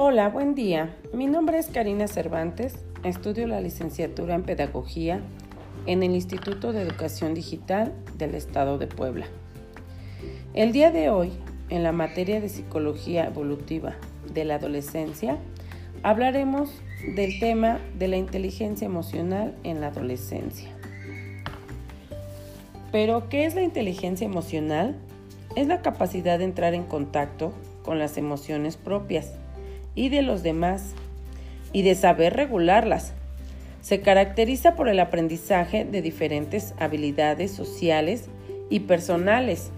Hola, buen día. Mi nombre es Karina Cervantes. Estudio la licenciatura en Pedagogía en el Instituto de Educación Digital del Estado de Puebla. El día de hoy, en la materia de Psicología Evolutiva de la Adolescencia, hablaremos del tema de la inteligencia emocional en la adolescencia. Pero, ¿qué es la inteligencia emocional? Es la capacidad de entrar en contacto con las emociones propias y de los demás y de saber regularlas. Se caracteriza por el aprendizaje de diferentes habilidades sociales y personales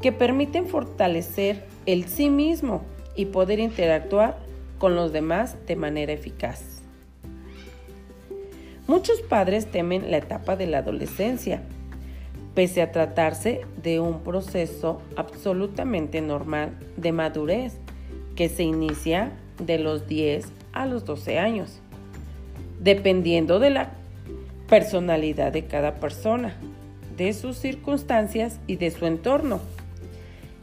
que permiten fortalecer el sí mismo y poder interactuar con los demás de manera eficaz. Muchos padres temen la etapa de la adolescencia, pese a tratarse de un proceso absolutamente normal de madurez que se inicia de los 10 a los 12 años, dependiendo de la personalidad de cada persona, de sus circunstancias y de su entorno,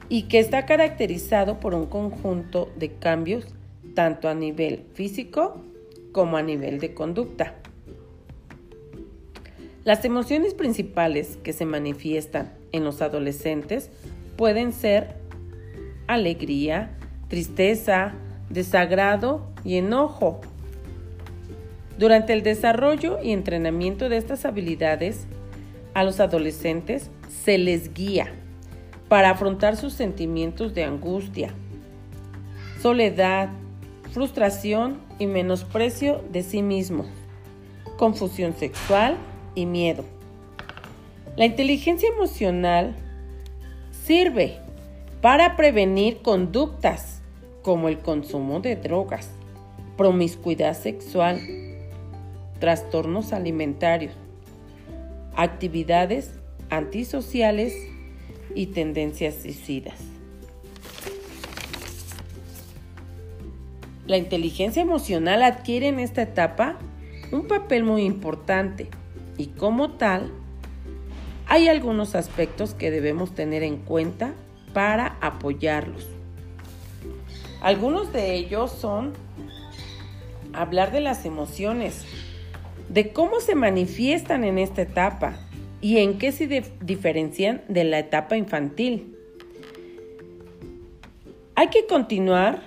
y que está caracterizado por un conjunto de cambios tanto a nivel físico como a nivel de conducta. Las emociones principales que se manifiestan en los adolescentes pueden ser alegría, tristeza, desagrado y enojo. Durante el desarrollo y entrenamiento de estas habilidades, a los adolescentes se les guía para afrontar sus sentimientos de angustia, soledad, frustración y menosprecio de sí mismos, confusión sexual y miedo. La inteligencia emocional sirve para prevenir conductas como el consumo de drogas, promiscuidad sexual, trastornos alimentarios, actividades antisociales y tendencias suicidas. La inteligencia emocional adquiere en esta etapa un papel muy importante y como tal, hay algunos aspectos que debemos tener en cuenta para apoyarlos. Algunos de ellos son hablar de las emociones, de cómo se manifiestan en esta etapa y en qué se diferencian de la etapa infantil. Hay que continuar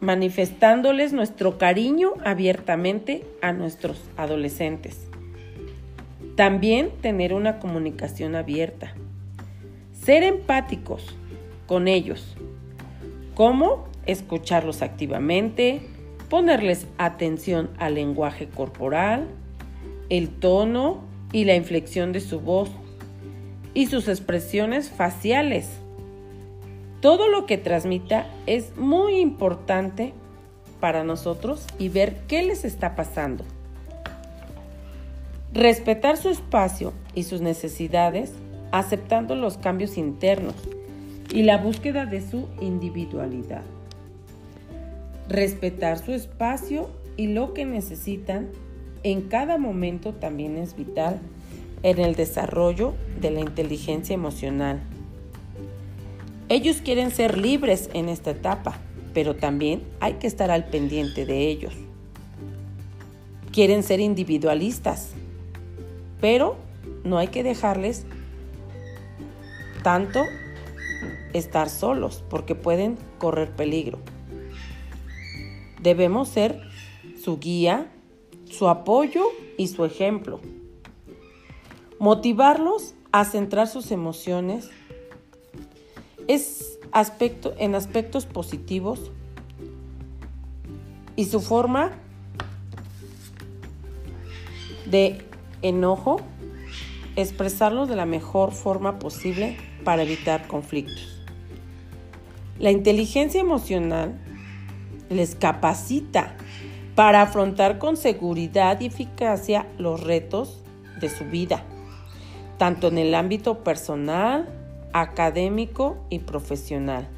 manifestándoles nuestro cariño abiertamente a nuestros adolescentes. También tener una comunicación abierta. Ser empáticos con ellos. ¿Cómo? Escucharlos activamente, ponerles atención al lenguaje corporal, el tono y la inflexión de su voz y sus expresiones faciales. Todo lo que transmita es muy importante para nosotros y ver qué les está pasando. Respetar su espacio y sus necesidades, aceptando los cambios internos y la búsqueda de su individualidad respetar su espacio y lo que necesitan en cada momento también es vital en el desarrollo de la inteligencia emocional. Ellos quieren ser libres en esta etapa, pero también hay que estar al pendiente de ellos. Quieren ser individualistas, pero no hay que dejarles tanto estar solos porque pueden correr peligro. Debemos ser su guía, su apoyo y su ejemplo. Motivarlos a centrar sus emociones es aspecto, en aspectos positivos y su forma de enojo, expresarlo de la mejor forma posible para evitar conflictos. La inteligencia emocional les capacita para afrontar con seguridad y eficacia los retos de su vida, tanto en el ámbito personal, académico y profesional.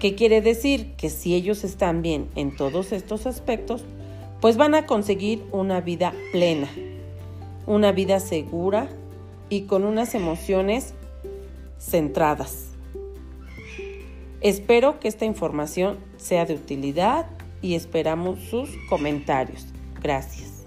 ¿Qué quiere decir? Que si ellos están bien en todos estos aspectos, pues van a conseguir una vida plena, una vida segura y con unas emociones centradas. Espero que esta información sea de utilidad y esperamos sus comentarios. Gracias.